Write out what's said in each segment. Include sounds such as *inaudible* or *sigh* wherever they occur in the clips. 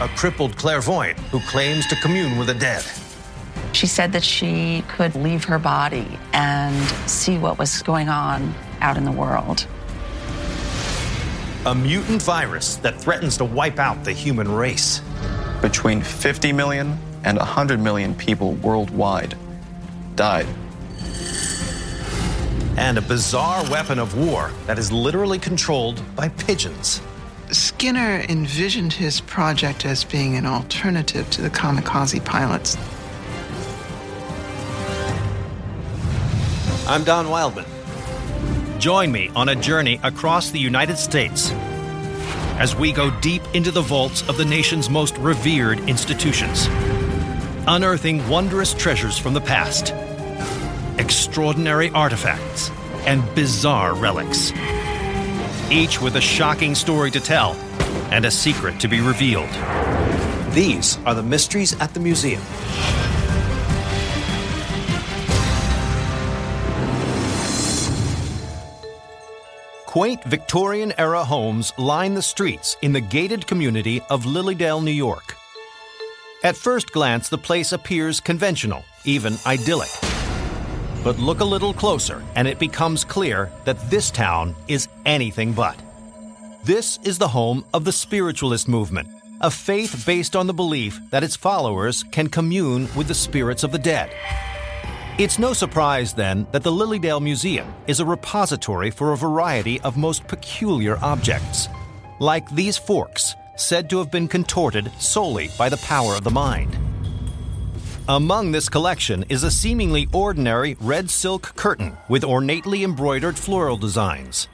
A crippled clairvoyant who claims to commune with the dead. She said that she could leave her body and see what was going on out in the world. A mutant virus that threatens to wipe out the human race. Between 50 million and 100 million people worldwide died. And a bizarre weapon of war that is literally controlled by pigeons. Skinner envisioned his project as being an alternative to the kamikaze pilots. I'm Don Wildman. Join me on a journey across the United States as we go deep into the vaults of the nation's most revered institutions, unearthing wondrous treasures from the past, extraordinary artifacts, and bizarre relics, each with a shocking story to tell and a secret to be revealed. These are the mysteries at the museum. Quaint Victorian era homes line the streets in the gated community of Lily Dale, New York. At first glance, the place appears conventional, even idyllic. But look a little closer, and it becomes clear that this town is anything but. This is the home of the spiritualist movement, a faith based on the belief that its followers can commune with the spirits of the dead. It's no surprise, then, that the Lily Dale Museum is a repository for a variety of most peculiar objects, like these forks, said to have been contorted solely by the power of the mind. Among this collection is a seemingly ordinary red silk curtain with ornately embroidered floral designs.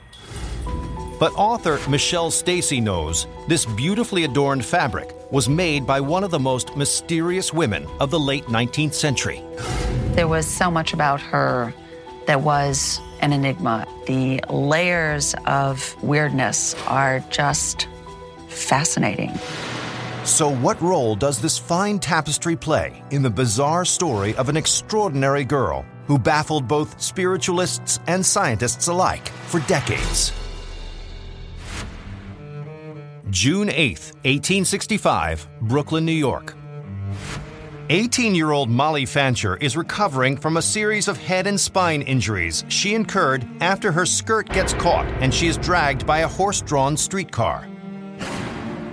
But author Michelle Stacey knows this beautifully adorned fabric was made by one of the most mysterious women of the late 19th century. There was so much about her that was an enigma. The layers of weirdness are just fascinating. So, what role does this fine tapestry play in the bizarre story of an extraordinary girl who baffled both spiritualists and scientists alike for decades? June 8, 1865, Brooklyn, New York. 18 year old Molly Fancher is recovering from a series of head and spine injuries she incurred after her skirt gets caught and she is dragged by a horse drawn streetcar.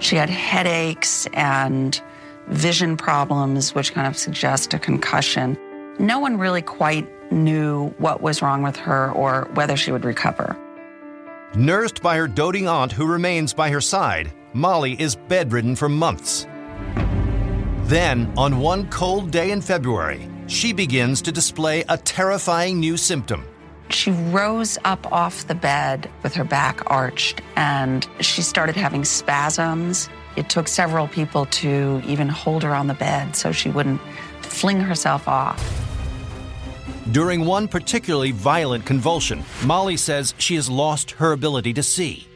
She had headaches and vision problems, which kind of suggest a concussion. No one really quite knew what was wrong with her or whether she would recover. Nursed by her doting aunt who remains by her side, Molly is bedridden for months. Then, on one cold day in February, she begins to display a terrifying new symptom. She rose up off the bed with her back arched and she started having spasms. It took several people to even hold her on the bed so she wouldn't fling herself off. During one particularly violent convulsion, Molly says she has lost her ability to see.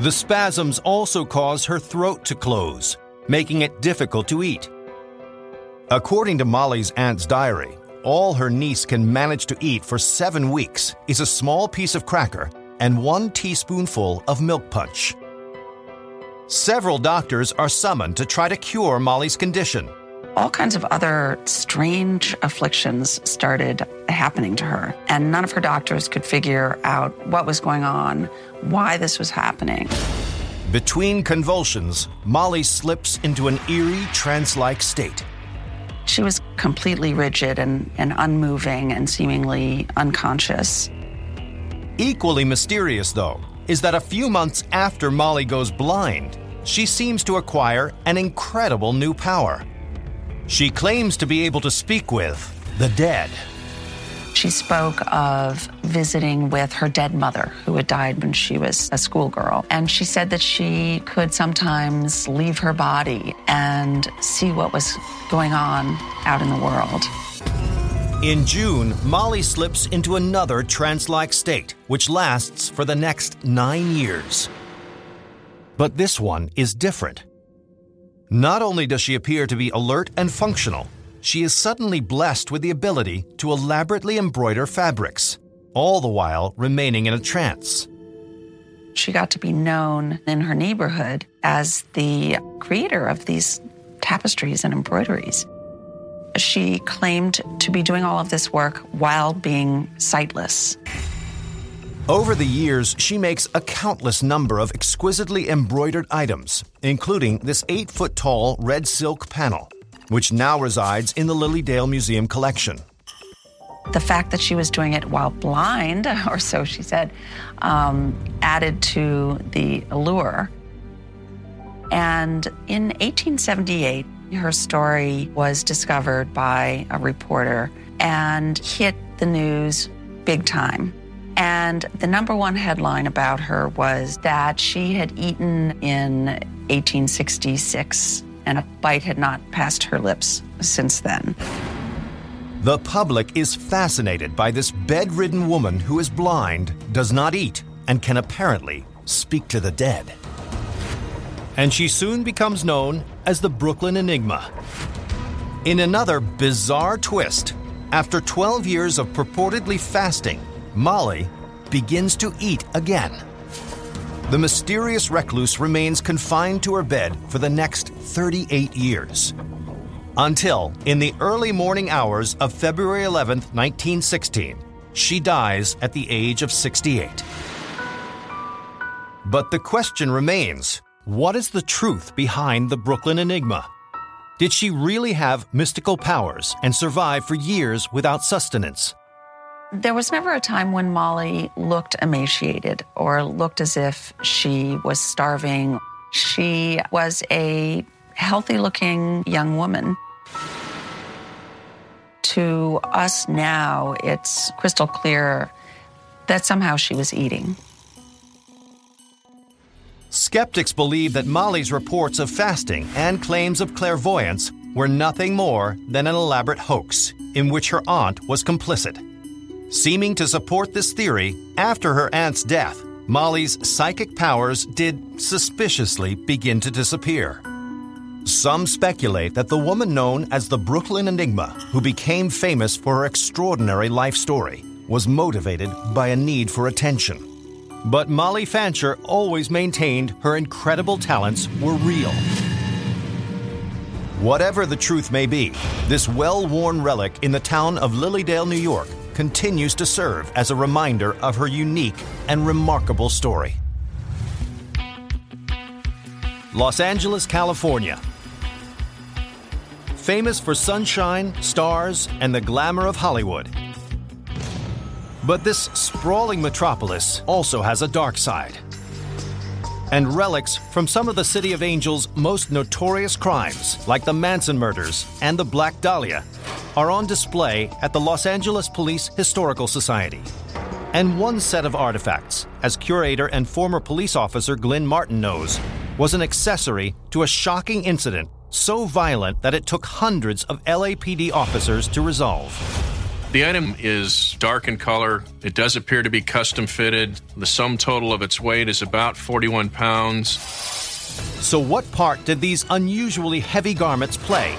The spasms also cause her throat to close, making it difficult to eat. According to Molly's aunt's diary, all her niece can manage to eat for seven weeks is a small piece of cracker and one teaspoonful of milk punch. Several doctors are summoned to try to cure Molly's condition, all kinds of other strange afflictions started happening to her. And none of her doctors could figure out what was going on, why this was happening. Between convulsions, Molly slips into an eerie trance like state. She was completely rigid and, and unmoving and seemingly unconscious. Equally mysterious, though, is that a few months after Molly goes blind, she seems to acquire an incredible new power. She claims to be able to speak with the dead. She spoke of visiting with her dead mother, who had died when she was a schoolgirl. And she said that she could sometimes leave her body and see what was going on out in the world. In June, Molly slips into another trance like state, which lasts for the next nine years. But this one is different. Not only does she appear to be alert and functional, she is suddenly blessed with the ability to elaborately embroider fabrics, all the while remaining in a trance. She got to be known in her neighborhood as the creator of these tapestries and embroideries. She claimed to be doing all of this work while being sightless. Over the years, she makes a countless number of exquisitely embroidered items, including this 8 foot tall red silk panel which now resides in the Lily Dale Museum collection. The fact that she was doing it while blind, *laughs* or so she said, um, added to the allure. And in 1878, her story was discovered by a reporter and hit the news big time. And the number one headline about her was that she had eaten in 1866 and a bite had not passed her lips since then. The public is fascinated by this bedridden woman who is blind, does not eat, and can apparently speak to the dead. And she soon becomes known as the Brooklyn Enigma. In another bizarre twist, after 12 years of purportedly fasting, Molly begins to eat again the mysterious recluse remains confined to her bed for the next 38 years. Until, in the early morning hours of February 11, 1916, she dies at the age of 68. But the question remains what is the truth behind the Brooklyn Enigma? Did she really have mystical powers and survive for years without sustenance? There was never a time when Molly looked emaciated or looked as if she was starving. She was a healthy looking young woman. To us now, it's crystal clear that somehow she was eating. Skeptics believe that Molly's reports of fasting and claims of clairvoyance were nothing more than an elaborate hoax in which her aunt was complicit. Seeming to support this theory, after her aunt's death, Molly's psychic powers did suspiciously begin to disappear. Some speculate that the woman known as the Brooklyn Enigma, who became famous for her extraordinary life story, was motivated by a need for attention. But Molly Fancher always maintained her incredible talents were real. Whatever the truth may be, this well worn relic in the town of Lily Dale, New York, continues to serve as a reminder of her unique and remarkable story. Los Angeles, California. Famous for sunshine, stars, and the glamour of Hollywood. But this sprawling metropolis also has a dark side. And relics from some of the City of Angels' most notorious crimes, like the Manson murders and the Black Dahlia, are on display at the Los Angeles Police Historical Society. And one set of artifacts, as curator and former police officer Glenn Martin knows, was an accessory to a shocking incident so violent that it took hundreds of LAPD officers to resolve. The item is dark in color. It does appear to be custom fitted. The sum total of its weight is about 41 pounds. So, what part did these unusually heavy garments play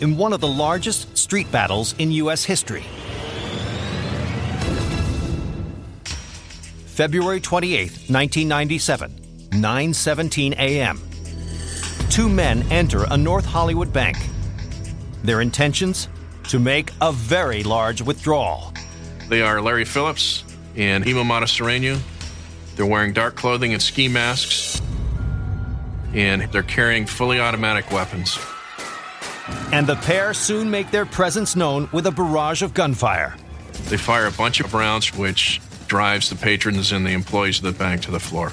in one of the largest street battles in U.S. history. February 28, 1997, 9:17 a.m. Two men enter a North Hollywood bank. Their intentions? To make a very large withdrawal. They are Larry Phillips and Emil Matasareanu. They're wearing dark clothing and ski masks, and they're carrying fully automatic weapons. And the pair soon make their presence known with a barrage of gunfire. They fire a bunch of rounds, which drives the patrons and the employees of the bank to the floor.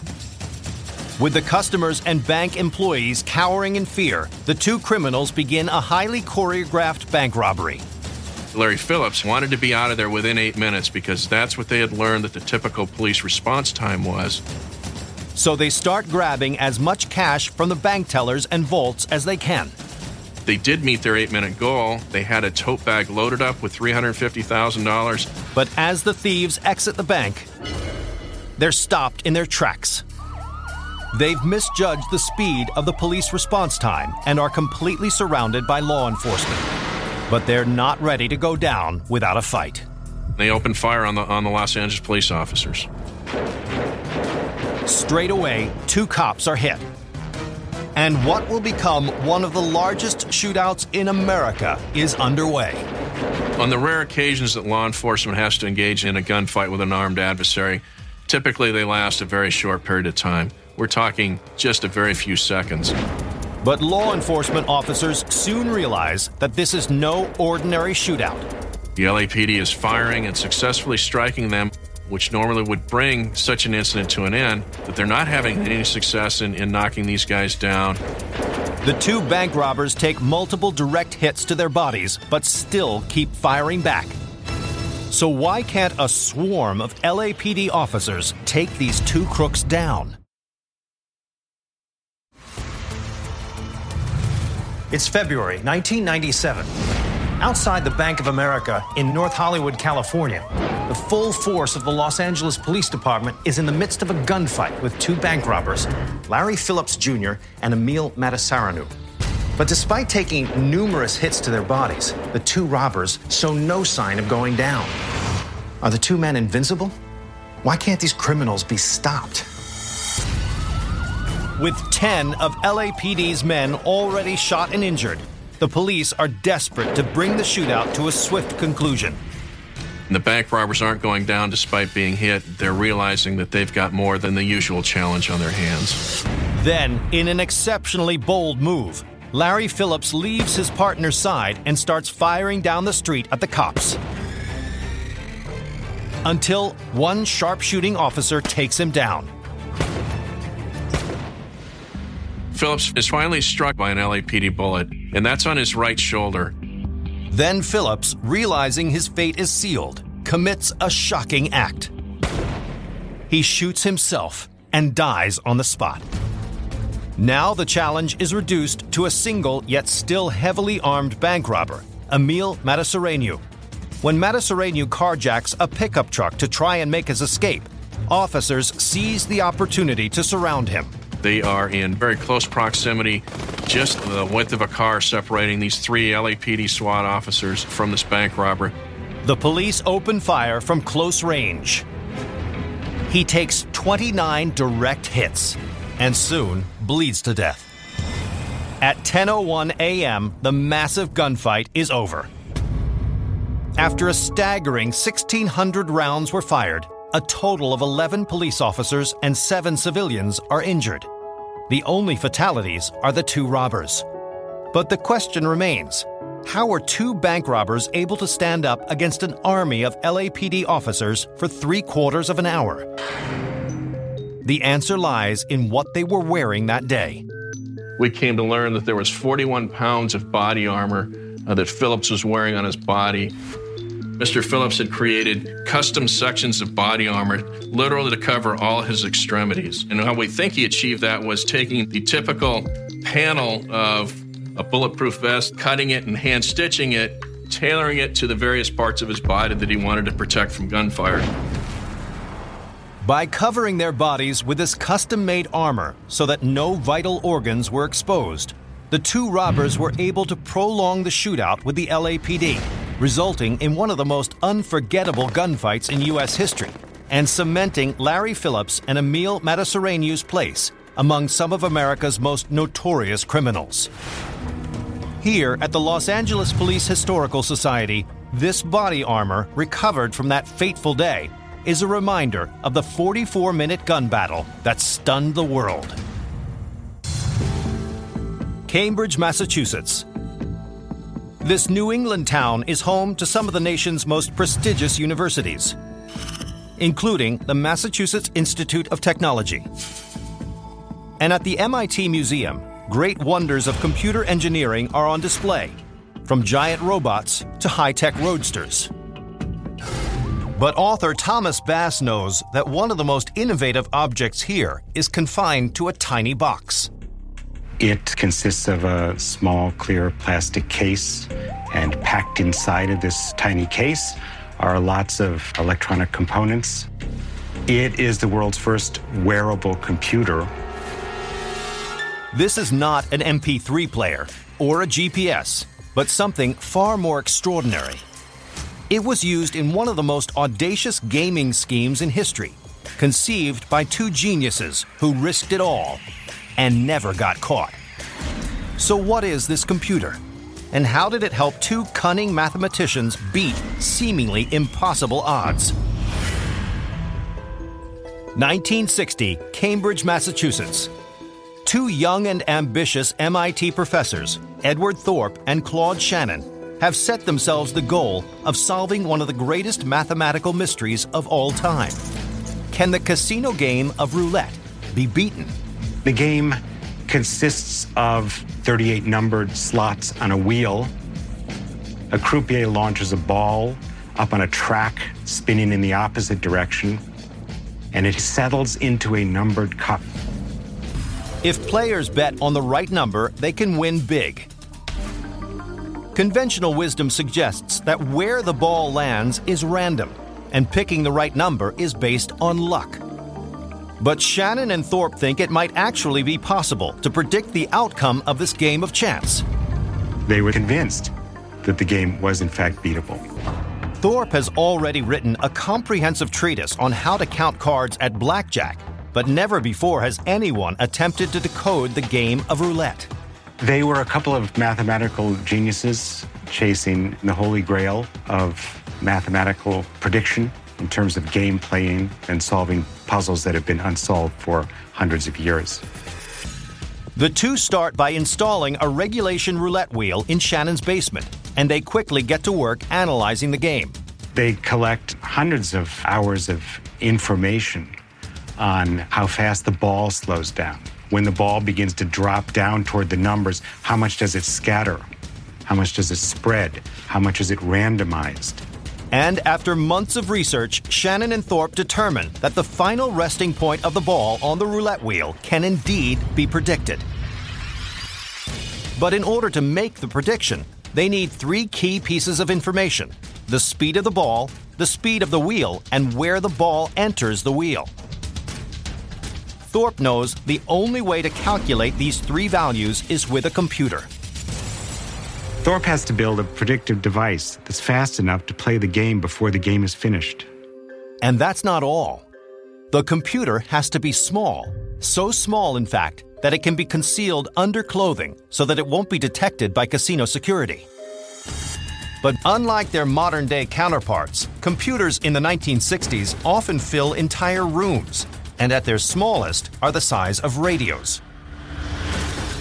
With the customers and bank employees cowering in fear, the two criminals begin a highly choreographed bank robbery. Larry Phillips wanted to be out of there within eight minutes because that's what they had learned that the typical police response time was. So they start grabbing as much cash from the bank tellers and vaults as they can. They did meet their eight minute goal. They had a tote bag loaded up with $350,000. But as the thieves exit the bank, they're stopped in their tracks. They've misjudged the speed of the police response time and are completely surrounded by law enforcement. But they're not ready to go down without a fight. They opened fire on the, on the Los Angeles police officers. Straight away, two cops are hit. And what will become one of the largest shootouts in America is underway. On the rare occasions that law enforcement has to engage in a gunfight with an armed adversary, typically they last a very short period of time. We're talking just a very few seconds. But law enforcement officers soon realize that this is no ordinary shootout. The LAPD is firing and successfully striking them, which normally would bring such an incident to an end, but they're not having any success in, in knocking these guys down. The two bank robbers take multiple direct hits to their bodies, but still keep firing back. So, why can't a swarm of LAPD officers take these two crooks down? It's February 1997. Outside the Bank of America in North Hollywood, California, the full force of the Los Angeles Police Department is in the midst of a gunfight with two bank robbers, Larry Phillips Jr. and Emil Matasareanu. But despite taking numerous hits to their bodies, the two robbers show no sign of going down. Are the two men invincible? Why can't these criminals be stopped? With 10 of LAPD's men already shot and injured, the police are desperate to bring the shootout to a swift conclusion. The bank robbers aren't going down despite being hit. They're realizing that they've got more than the usual challenge on their hands. Then, in an exceptionally bold move, Larry Phillips leaves his partner's side and starts firing down the street at the cops. Until one sharpshooting officer takes him down. Phillips is finally struck by an LAPD bullet, and that's on his right shoulder. Then Phillips, realizing his fate is sealed, commits a shocking act. He shoots himself and dies on the spot. Now the challenge is reduced to a single yet still heavily armed bank robber, Emil Matasareanu. When Matasareanu carjacks a pickup truck to try and make his escape, officers seize the opportunity to surround him. They are in very close proximity, just the width of a car separating these three LAPD SWAT officers from this bank robber. The police open fire from close range. He takes 29 direct hits and soon bleeds to death. At 10:01 a.m., the massive gunfight is over. After a staggering 1600 rounds were fired, a total of 11 police officers and 7 civilians are injured. The only fatalities are the two robbers. But the question remains how were two bank robbers able to stand up against an army of LAPD officers for three quarters of an hour? The answer lies in what they were wearing that day. We came to learn that there was 41 pounds of body armor uh, that Phillips was wearing on his body. Mr. Phillips had created custom sections of body armor literally to cover all his extremities. And how we think he achieved that was taking the typical panel of a bulletproof vest, cutting it and hand stitching it, tailoring it to the various parts of his body that he wanted to protect from gunfire. By covering their bodies with this custom made armor so that no vital organs were exposed, the two robbers were able to prolong the shootout with the LAPD, resulting in one of the most unforgettable gunfights in U.S. history and cementing Larry Phillips and Emil Matasareanu's place among some of America's most notorious criminals. Here at the Los Angeles Police Historical Society, this body armor, recovered from that fateful day, is a reminder of the 44 minute gun battle that stunned the world. Cambridge, Massachusetts. This New England town is home to some of the nation's most prestigious universities, including the Massachusetts Institute of Technology. And at the MIT Museum, great wonders of computer engineering are on display, from giant robots to high tech roadsters. But author Thomas Bass knows that one of the most innovative objects here is confined to a tiny box. It consists of a small clear plastic case, and packed inside of this tiny case are lots of electronic components. It is the world's first wearable computer. This is not an MP3 player or a GPS, but something far more extraordinary. It was used in one of the most audacious gaming schemes in history, conceived by two geniuses who risked it all and never got caught. So, what is this computer? And how did it help two cunning mathematicians beat seemingly impossible odds? 1960, Cambridge, Massachusetts. Two young and ambitious MIT professors, Edward Thorp and Claude Shannon, have set themselves the goal of solving one of the greatest mathematical mysteries of all time. Can the casino game of roulette be beaten? The game consists of 38 numbered slots on a wheel. A croupier launches a ball up on a track, spinning in the opposite direction, and it settles into a numbered cup. If players bet on the right number, they can win big. Conventional wisdom suggests that where the ball lands is random, and picking the right number is based on luck. But Shannon and Thorp think it might actually be possible to predict the outcome of this game of chance. They were convinced that the game was in fact beatable. Thorp has already written a comprehensive treatise on how to count cards at blackjack, but never before has anyone attempted to decode the game of roulette. They were a couple of mathematical geniuses chasing the holy grail of mathematical prediction in terms of game playing and solving puzzles that have been unsolved for hundreds of years. The two start by installing a regulation roulette wheel in Shannon's basement, and they quickly get to work analyzing the game. They collect hundreds of hours of information on how fast the ball slows down. When the ball begins to drop down toward the numbers, how much does it scatter? How much does it spread? How much is it randomized? And after months of research, Shannon and Thorp determined that the final resting point of the ball on the roulette wheel can indeed be predicted. But in order to make the prediction, they need three key pieces of information the speed of the ball, the speed of the wheel, and where the ball enters the wheel. Thorp knows the only way to calculate these three values is with a computer. Thorp has to build a predictive device that's fast enough to play the game before the game is finished. And that's not all. The computer has to be small, so small, in fact, that it can be concealed under clothing so that it won't be detected by casino security. But unlike their modern day counterparts, computers in the 1960s often fill entire rooms, and at their smallest are the size of radios.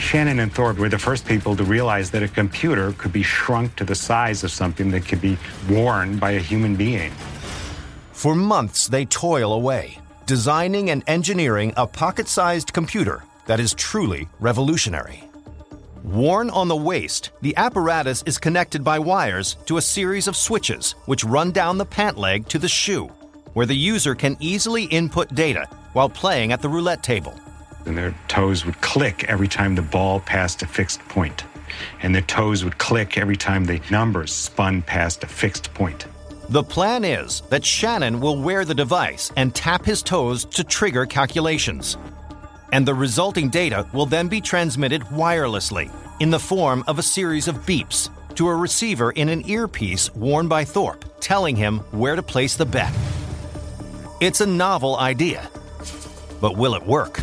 Shannon and Thorp were the first people to realize that a computer could be shrunk to the size of something that could be worn by a human being. For months, they toil away, designing and engineering a pocket sized computer that is truly revolutionary. Worn on the waist, the apparatus is connected by wires to a series of switches which run down the pant leg to the shoe, where the user can easily input data while playing at the roulette table and their toes would click every time the ball passed a fixed point. And their toes would click every time the numbers spun past a fixed point. The plan is that Shannon will wear the device and tap his toes to trigger calculations. And the resulting data will then be transmitted wirelessly in the form of a series of beeps to a receiver in an earpiece worn by Thorp, telling him where to place the bet. It's a novel idea, but will it work?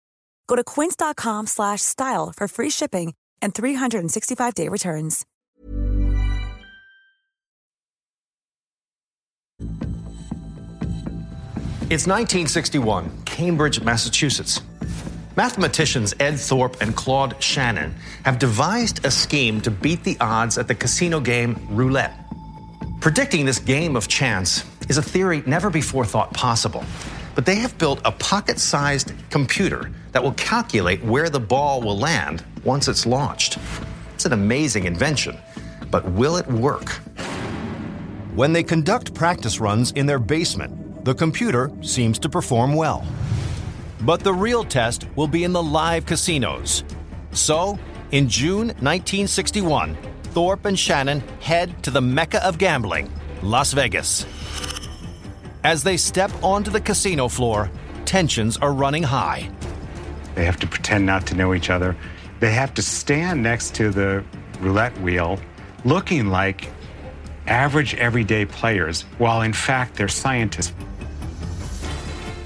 Go to quince.com slash style for free shipping and 365-day returns. It's 1961, Cambridge, Massachusetts. Mathematicians Ed Thorp and Claude Shannon have devised a scheme to beat the odds at the casino game roulette. Predicting this game of chance is a theory never before thought possible. But they have built a pocket sized computer that will calculate where the ball will land once it's launched. It's an amazing invention, but will it work? When they conduct practice runs in their basement, the computer seems to perform well. But the real test will be in the live casinos. So, in June 1961, Thorp and Shannon head to the mecca of gambling, Las Vegas. As they step onto the casino floor, tensions are running high. They have to pretend not to know each other. They have to stand next to the roulette wheel looking like average everyday players, while in fact they're scientists.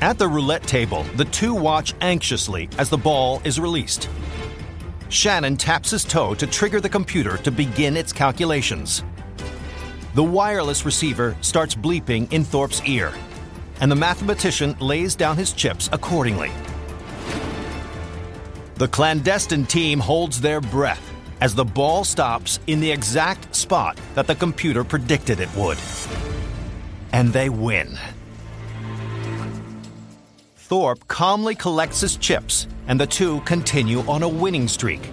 At the roulette table, the two watch anxiously as the ball is released. Shannon taps his toe to trigger the computer to begin its calculations. The wireless receiver starts bleeping in Thorp's ear, and the mathematician lays down his chips accordingly. The clandestine team holds their breath as the ball stops in the exact spot that the computer predicted it would. And they win. Thorp calmly collects his chips, and the two continue on a winning streak.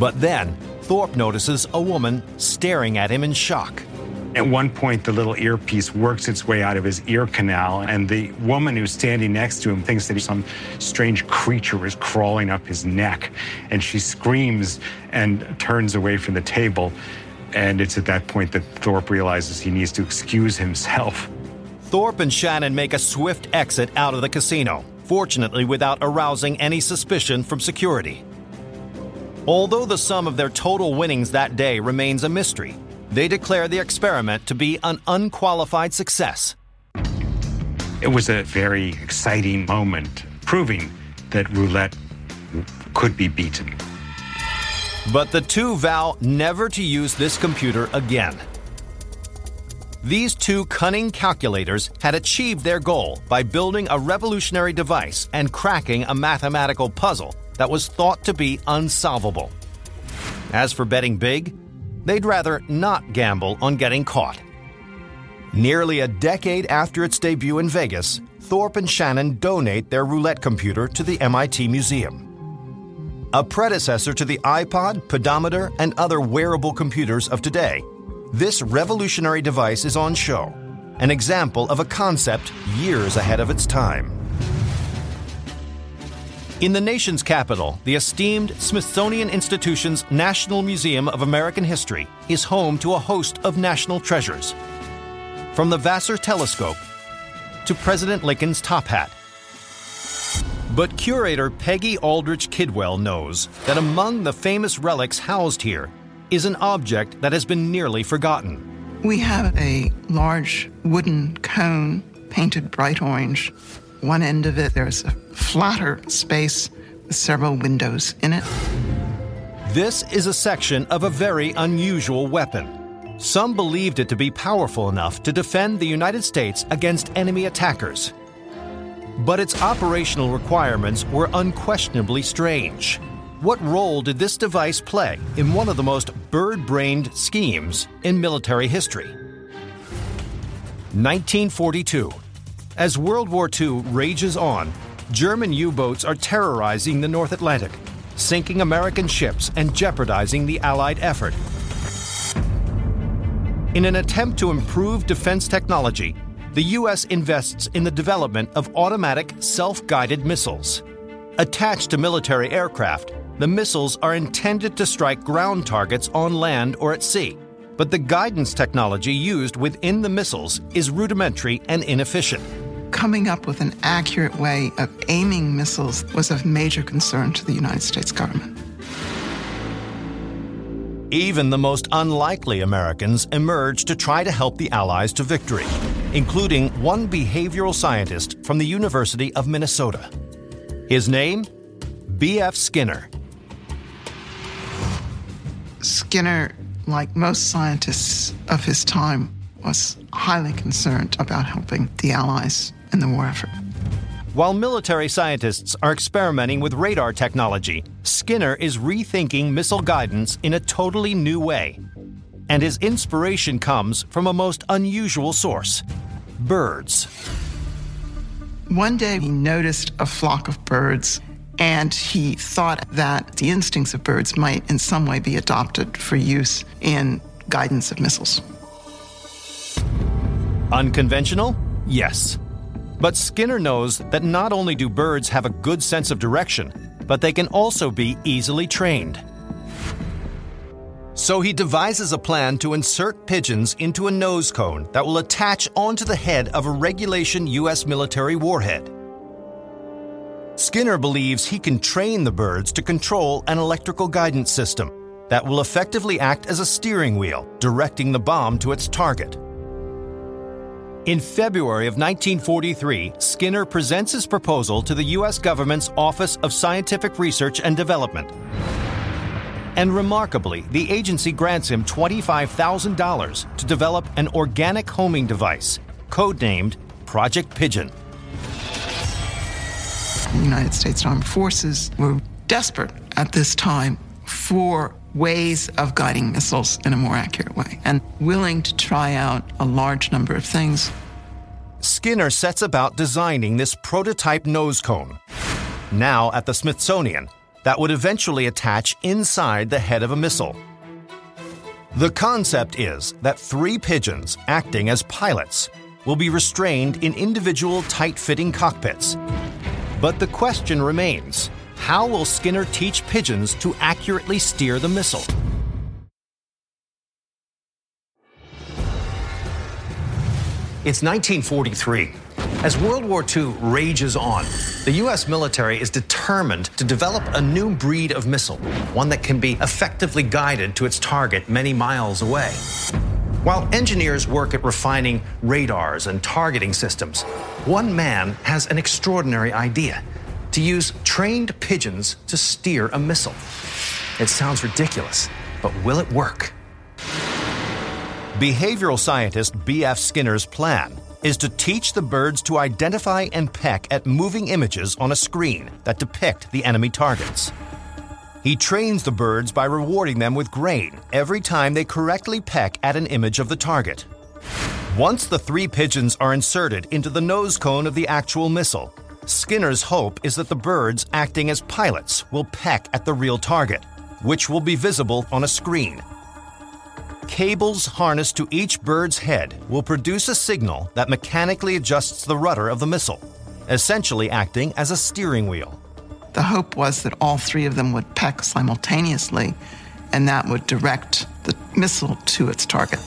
But then, Thorp notices a woman staring at him in shock. At one point, the little earpiece works its way out of his ear canal, and the woman who's standing next to him thinks that some strange creature is crawling up his neck. And she screams and turns away from the table. And it's at that point that Thorp realizes he needs to excuse himself. Thorp and Shannon make a swift exit out of the casino, fortunately without arousing any suspicion from security. Although the sum of their total winnings that day remains a mystery, they declare the experiment to be an unqualified success. It was a very exciting moment, proving that roulette could be beaten. But the two vow never to use this computer again. These two cunning calculators had achieved their goal by building a revolutionary device and cracking a mathematical puzzle that was thought to be unsolvable. As for betting big, they'd rather not gamble on getting caught. Nearly a decade after its debut in Vegas, Thorp and Shannon donate their roulette computer to the MIT Museum. A predecessor to the iPod, pedometer, and other wearable computers of today, this revolutionary device is on show, an example of a concept years ahead of its time. In the nation's capital, the esteemed Smithsonian Institution's National Museum of American History is home to a host of national treasures. From the Vassar Telescope to President Lincoln's top hat. But curator Peggy Aldrich Kidwell knows that among the famous relics housed here is an object that has been nearly forgotten. We have a large wooden cone painted bright orange. One end of it, there's a flatter space with several windows in it. This is a section of a very unusual weapon. Some believed it to be powerful enough to defend the United States against enemy attackers. But its operational requirements were unquestionably strange. What role did this device play in one of the most bird brained schemes in military history? 1942. As World War II rages on, German U boats are terrorizing the North Atlantic, sinking American ships and jeopardizing the Allied effort. In an attempt to improve defense technology, the U.S. invests in the development of automatic self guided missiles. Attached to military aircraft, the missiles are intended to strike ground targets on land or at sea, but the guidance technology used within the missiles is rudimentary and inefficient. Coming up with an accurate way of aiming missiles was of major concern to the United States government. Even the most unlikely Americans emerged to try to help the Allies to victory, including one behavioral scientist from the University of Minnesota. His name? B.F. Skinner. Skinner, like most scientists of his time, was highly concerned about helping the Allies in the war effort. While military scientists are experimenting with radar technology, Skinner is rethinking missile guidance in a totally new way. And his inspiration comes from a most unusual source birds. One day he noticed a flock of birds and he thought that the instincts of birds might in some way be adopted for use in guidance of missiles. Unconventional? Yes. But Skinner knows that not only do birds have a good sense of direction, but they can also be easily trained. So he devises a plan to insert pigeons into a nose cone that will attach onto the head of a regulation U.S. military warhead. Skinner believes he can train the birds to control an electrical guidance system that will effectively act as a steering wheel, directing the bomb to its target. In February of 1943, Skinner presents his proposal to the U.S. government's Office of Scientific Research and Development. And remarkably, the agency grants him $25,000 to develop an organic homing device, codenamed Project Pigeon. The United States Armed Forces were desperate at this time for ways of guiding missiles in a more accurate way and willing to try out a large number of things. Skinner sets about designing this prototype nose cone, now at the Smithsonian, that would eventually attach inside the head of a missile. The concept is that three pigeons, acting as pilots, will be restrained in individual tight fitting cockpits. But the question remains how will Skinner teach pigeons to accurately steer the missile? It's 1943. As World War II rages on, the U.S. military is determined to develop a new breed of missile, one that can be effectively guided to its target many miles away. While engineers work at refining radars and targeting systems, one man has an extraordinary idea to use trained pigeons to steer a missile. It sounds ridiculous, but will it work? Behavioral scientist B.F. Skinner's plan is to teach the birds to identify and peck at moving images on a screen that depict the enemy targets. He trains the birds by rewarding them with grain every time they correctly peck at an image of the target. Once the three pigeons are inserted into the nose cone of the actual missile, Skinner's hope is that the birds acting as pilots will peck at the real target, which will be visible on a screen. Cables harnessed to each bird's head will produce a signal that mechanically adjusts the rudder of the missile, essentially acting as a steering wheel. The hope was that all three of them would peck simultaneously, and that would direct the missile to its target.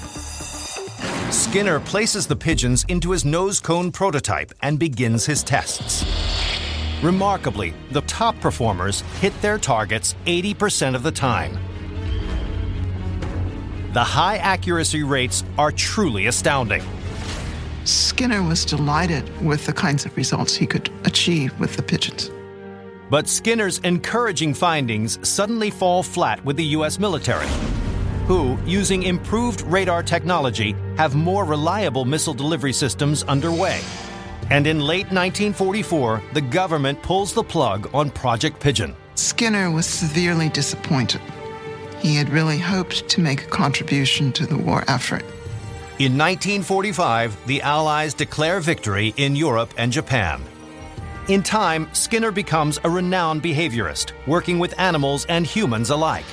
Skinner places the pigeons into his nose cone prototype and begins his tests. Remarkably, the top performers hit their targets 80% of the time. The high accuracy rates are truly astounding. Skinner was delighted with the kinds of results he could achieve with the pigeons. But Skinner's encouraging findings suddenly fall flat with the U.S. military, who, using improved radar technology, have more reliable missile delivery systems underway. And in late 1944, the government pulls the plug on Project Pigeon. Skinner was severely disappointed. He had really hoped to make a contribution to the war effort. In 1945, the Allies declare victory in Europe and Japan. In time, Skinner becomes a renowned behaviorist, working with animals and humans alike.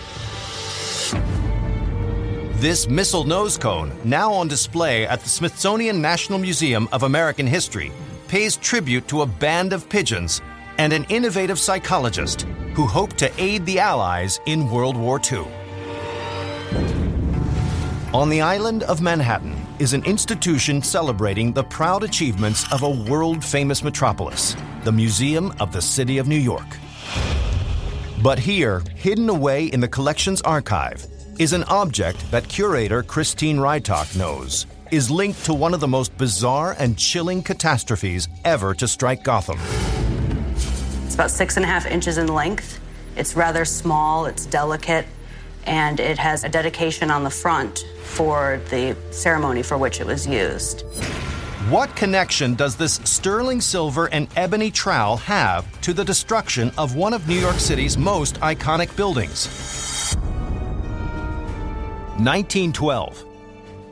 This missile nose cone, now on display at the Smithsonian National Museum of American History, pays tribute to a band of pigeons and an innovative psychologist who hoped to aid the Allies in World War II. On the island of Manhattan is an institution celebrating the proud achievements of a world famous metropolis, the Museum of the City of New York. But here, hidden away in the collection's archive, is an object that curator Christine Reitock knows is linked to one of the most bizarre and chilling catastrophes ever to strike Gotham. It's about six and a half inches in length. It's rather small, it's delicate, and it has a dedication on the front for the ceremony for which it was used. What connection does this sterling silver and ebony trowel have to the destruction of one of New York City's most iconic buildings? 1912.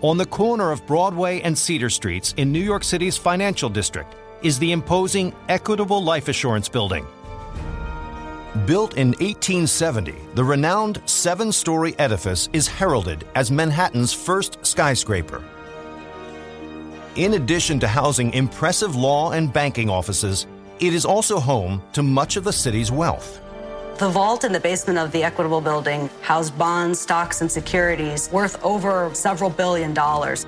On the corner of Broadway and Cedar Streets in New York City's financial district is the imposing Equitable Life Assurance Building. Built in 1870, the renowned seven story edifice is heralded as Manhattan's first skyscraper. In addition to housing impressive law and banking offices, it is also home to much of the city's wealth. The vault in the basement of the Equitable Building housed bonds, stocks, and securities worth over several billion dollars.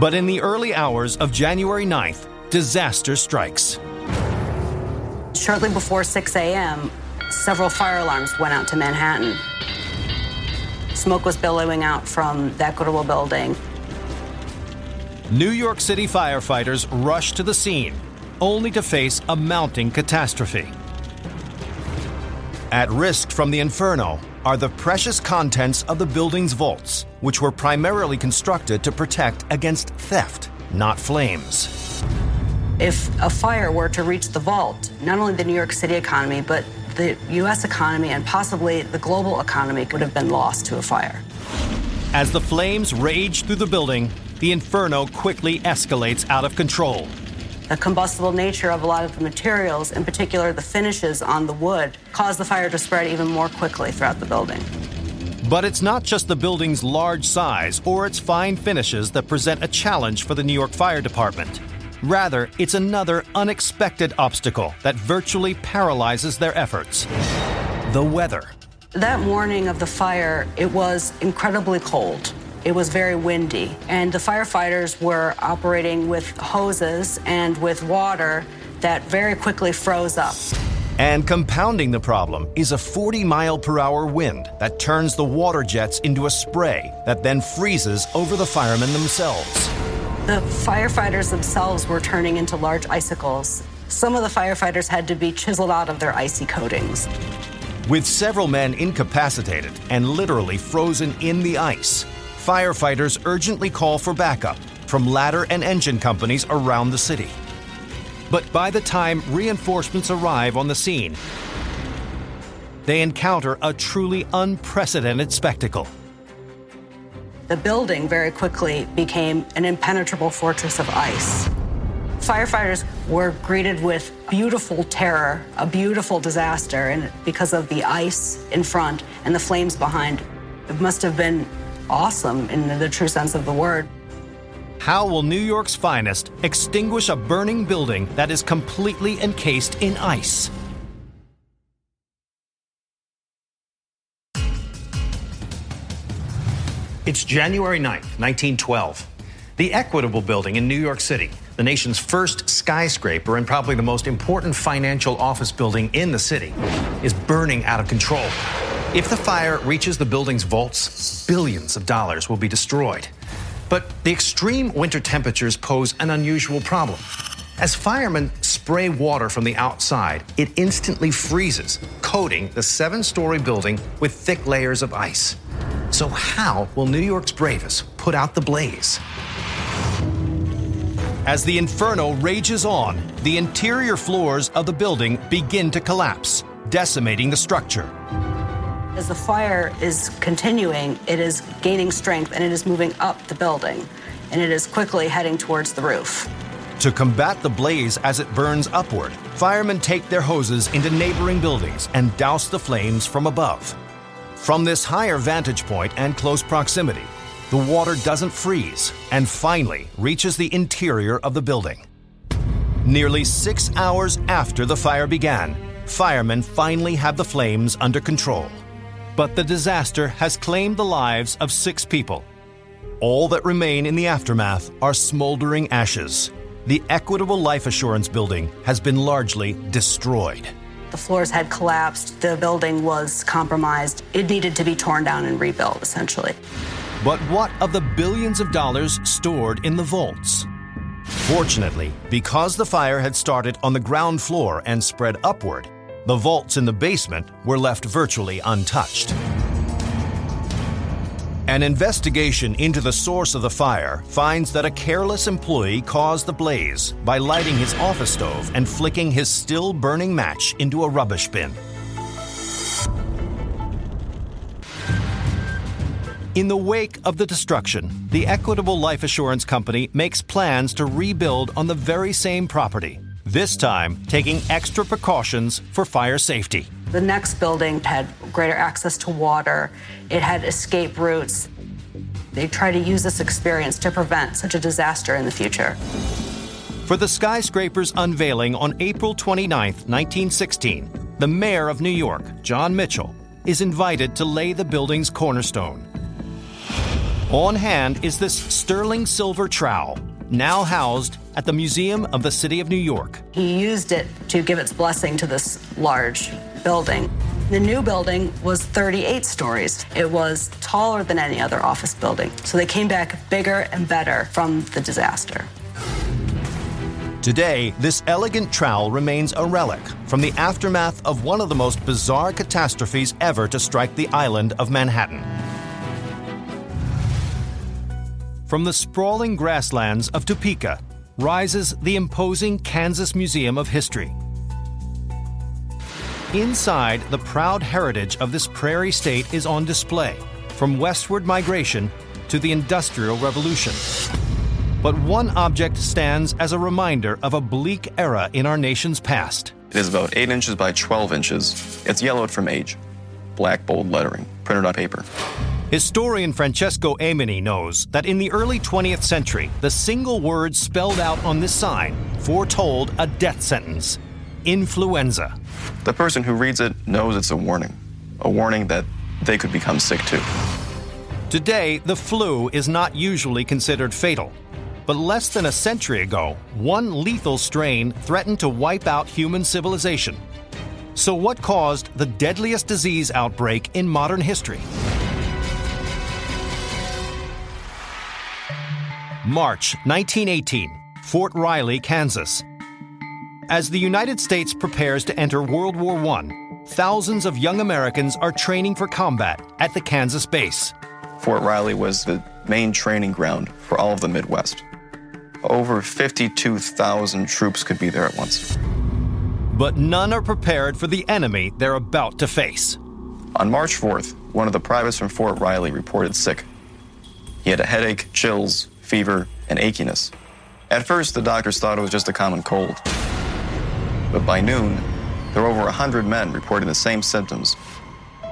But in the early hours of January 9th, disaster strikes. Shortly before 6 a.m., several fire alarms went out to Manhattan. Smoke was billowing out from the Equitable Building. New York City firefighters rushed to the scene, only to face a mounting catastrophe. At risk from the inferno are the precious contents of the building's vaults, which were primarily constructed to protect against theft, not flames. If a fire were to reach the vault, not only the New York City economy, but the U.S. economy and possibly the global economy would have been lost to a fire. As the flames rage through the building, the inferno quickly escalates out of control. The combustible nature of a lot of the materials, in particular the finishes on the wood, caused the fire to spread even more quickly throughout the building. But it's not just the building's large size or its fine finishes that present a challenge for the New York Fire Department. Rather, it's another unexpected obstacle that virtually paralyzes their efforts the weather. That morning of the fire, it was incredibly cold. It was very windy, and the firefighters were operating with hoses and with water that very quickly froze up. And compounding the problem is a 40 mile per hour wind that turns the water jets into a spray that then freezes over the firemen themselves. The firefighters themselves were turning into large icicles. Some of the firefighters had to be chiseled out of their icy coatings. With several men incapacitated and literally frozen in the ice, firefighters urgently call for backup from ladder and engine companies around the city. But by the time reinforcements arrive on the scene, they encounter a truly unprecedented spectacle. The building very quickly became an impenetrable fortress of ice. Firefighters were greeted with beautiful terror, a beautiful disaster, and because of the ice in front and the flames behind, it must have been awesome in the true sense of the word. How will New York's finest extinguish a burning building that is completely encased in ice? It's January 9th, 1912. The Equitable Building in New York City, the nation's first skyscraper and probably the most important financial office building in the city, is burning out of control. If the fire reaches the building's vaults, billions of dollars will be destroyed. But the extreme winter temperatures pose an unusual problem. As firemen spray water from the outside, it instantly freezes, coating the seven story building with thick layers of ice. So, how will New York's bravest put out the blaze? As the inferno rages on, the interior floors of the building begin to collapse, decimating the structure. As the fire is continuing, it is gaining strength and it is moving up the building, and it is quickly heading towards the roof. To combat the blaze as it burns upward, firemen take their hoses into neighboring buildings and douse the flames from above. From this higher vantage point and close proximity, the water doesn't freeze and finally reaches the interior of the building. Nearly six hours after the fire began, firemen finally have the flames under control. But the disaster has claimed the lives of six people. All that remain in the aftermath are smoldering ashes. The Equitable Life Assurance building has been largely destroyed. The floors had collapsed, the building was compromised. It needed to be torn down and rebuilt, essentially. But what of the billions of dollars stored in the vaults? Fortunately, because the fire had started on the ground floor and spread upward, the vaults in the basement were left virtually untouched. An investigation into the source of the fire finds that a careless employee caused the blaze by lighting his office stove and flicking his still burning match into a rubbish bin. In the wake of the destruction, the Equitable Life Assurance Company makes plans to rebuild on the very same property, this time taking extra precautions for fire safety. The next building had greater access to water, it had escape routes. They try to use this experience to prevent such a disaster in the future. For the skyscraper's unveiling on April 29, 1916, the mayor of New York, John Mitchel, is invited to lay the building's cornerstone. On hand is this sterling silver trowel, now housed at the Museum of the City of New York. He used it to give its blessing to this large building. The new building was 38 stories. It was taller than any other office building. So they came back bigger and better from the disaster. Today, this elegant trowel remains a relic from the aftermath of one of the most bizarre catastrophes ever to strike the island of Manhattan. From the sprawling grasslands of Topeka rises the imposing Kansas Museum of History. Inside, the proud heritage of this prairie state is on display, from westward migration to the Industrial Revolution. But one object stands as a reminder of a bleak era in our nation's past. It is about 8 inches by 12 inches. It's yellowed from age. Black bold lettering, printed on paper. Historian Francesco Amini knows that in the early 20th century, the single word spelled out on this sign foretold a death sentence influenza. The person who reads it knows it's a warning, a warning that they could become sick too. Today, the flu is not usually considered fatal. But less than a century ago, one lethal strain threatened to wipe out human civilization. So, what caused the deadliest disease outbreak in modern history? March 1918, Fort Riley, Kansas. As the United States prepares to enter World War I, thousands of young Americans are training for combat at the Kansas base. Fort Riley was the main training ground for all of the Midwest. Over 52,000 troops could be there at once. But none are prepared for the enemy they're about to face. On March 4th, one of the privates from Fort Riley reported sick. He had a headache, chills, fever, and achiness. At first, the doctors thought it was just a common cold. But by noon, there were over 100 men reporting the same symptoms.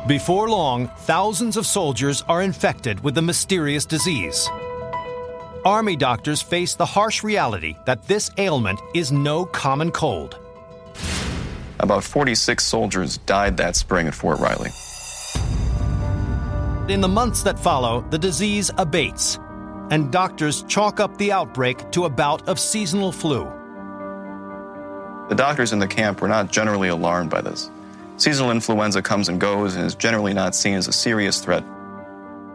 Before long, thousands of soldiers are infected with the mysterious disease. Army doctors face the harsh reality that this ailment is no common cold. About 46 soldiers died that spring at Fort Riley. In the months that follow, the disease abates, and doctors chalk up the outbreak to a bout of seasonal flu. The doctors in the camp were not generally alarmed by this. Seasonal influenza comes and goes and is generally not seen as a serious threat.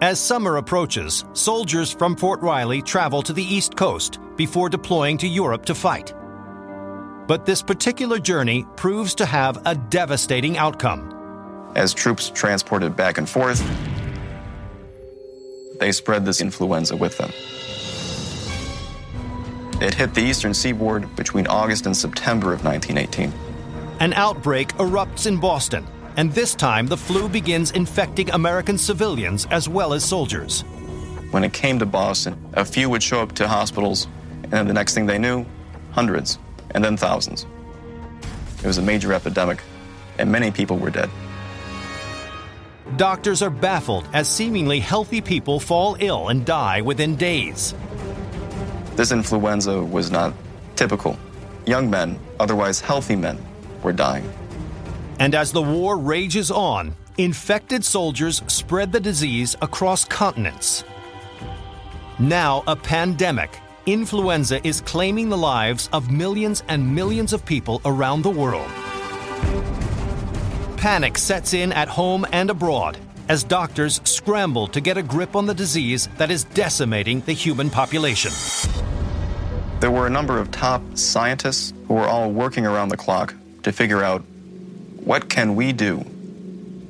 As summer approaches, soldiers from Fort Riley travel to the East Coast before deploying to Europe to fight. But this particular journey proves to have a devastating outcome. As troops transported back and forth, they spread this influenza with them. It hit the eastern seaboard between August and September of 1918. An outbreak erupts in Boston, and this time the flu begins infecting American civilians as well as soldiers. When it came to Boston, a few would show up to hospitals, and then the next thing they knew, hundreds, and then thousands. It was a major epidemic, and many people were dead. Doctors are baffled as seemingly healthy people fall ill and die within days. This influenza was not typical. Young men, otherwise healthy men, were dying. And as the war rages on, infected soldiers spread the disease across continents. Now, a pandemic, influenza is claiming the lives of millions and millions of people around the world. Panic sets in at home and abroad as doctors scramble to get a grip on the disease that is decimating the human population. There were a number of top scientists who were all working around the clock to figure out what can we do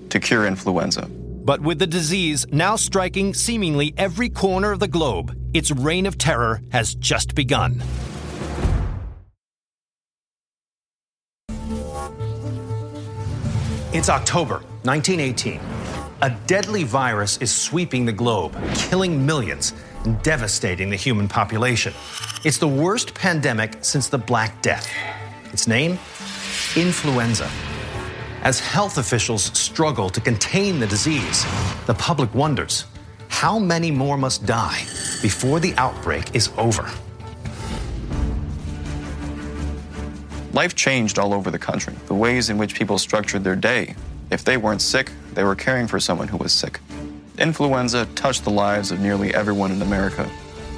to cure influenza. But with the disease now striking seemingly every corner of the globe, its reign of terror has just begun. It's October 1918. A deadly virus is sweeping the globe, killing millions and devastating the human population. It's the worst pandemic since the Black Death. Its name? Influenza. As health officials struggle to contain the disease, the public wonders how many more must die before the outbreak is over? Life changed all over the country. The ways in which people structured their day. If they weren't sick, they were caring for someone who was sick. Influenza touched the lives of nearly everyone in America.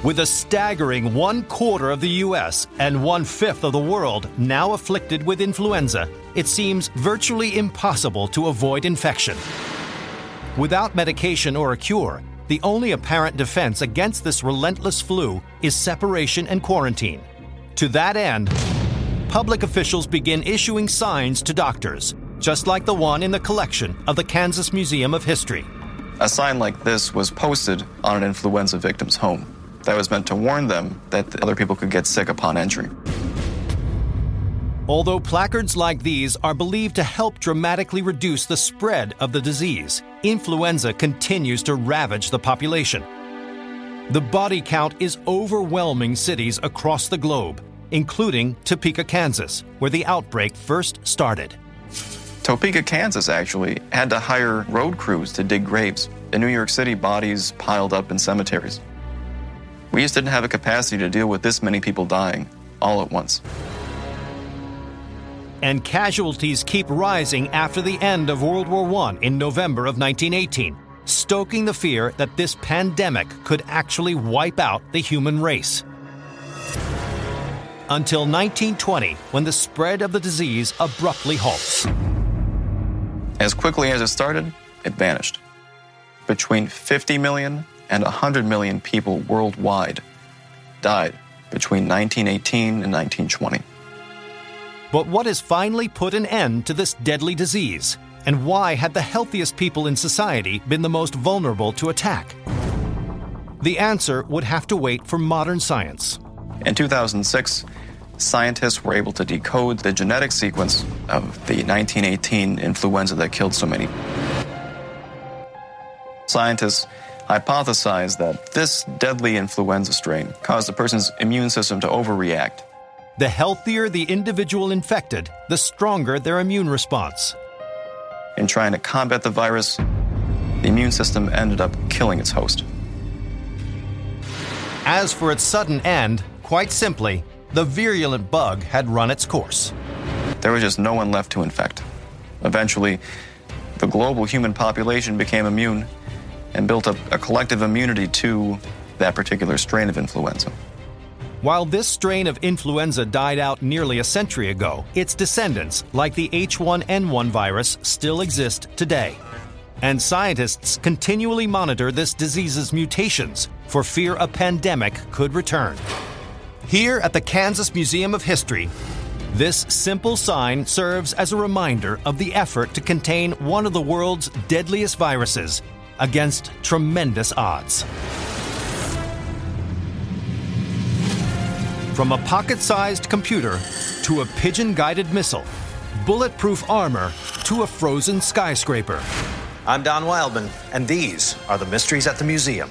With a staggering one quarter of the U.S. and one fifth of the world now afflicted with influenza, it seems virtually impossible to avoid infection. Without medication or a cure, the only apparent defense against this relentless flu is separation and quarantine. To that end, public officials begin issuing signs to doctors, just like the one in the collection of the Kansas Museum of History. A sign like this was posted on an influenza victim's home. That was meant to warn them that other people could get sick upon entry. Although placards like these are believed to help dramatically reduce the spread of the disease, influenza continues to ravage the population. The body count is overwhelming cities across the globe, including Topeka, Kansas, where the outbreak first started. Topeka, Kansas actually had to hire road crews to dig graves. In New York City, bodies piled up in cemeteries. We just didn't have a capacity to deal with this many people dying all at once. And casualties keep rising after the end of World War I in November of 1918, stoking the fear that this pandemic could actually wipe out the human race. Until 1920, when the spread of the disease abruptly halts. As quickly as it started, it vanished. Between 50 million and 100 million people worldwide died between 1918 and 1920. But what has finally put an end to this deadly disease? And why had the healthiest people in society been the most vulnerable to attack? the answer would have to wait for modern science. In 2006, scientists were able to decode the genetic sequence of the 1918 influenza that killed so many. Scientists hypothesized that this deadly influenza strain caused the person's immune system to overreact. The healthier the individual infected, the stronger their immune response. In trying to combat the virus, the immune system ended up killing its host. As for its sudden end, quite simply, the virulent bug had run its course. There was just no one left to infect. Eventually, the global human population became immune and built up a collective immunity to that particular strain of influenza. While this strain of influenza died out nearly a century ago, its descendants, like the H1N1 virus, still exist today. And scientists continually monitor this disease's mutations for fear a pandemic could return. Here at the Kansas Museum of History, this simple sign serves as a reminder of the effort to contain one of the world's deadliest viruses against tremendous odds. From a pocket sized computer to a pigeon guided missile, bulletproof armor to a frozen skyscraper. I'm Don Wildman, and these are the mysteries at the museum.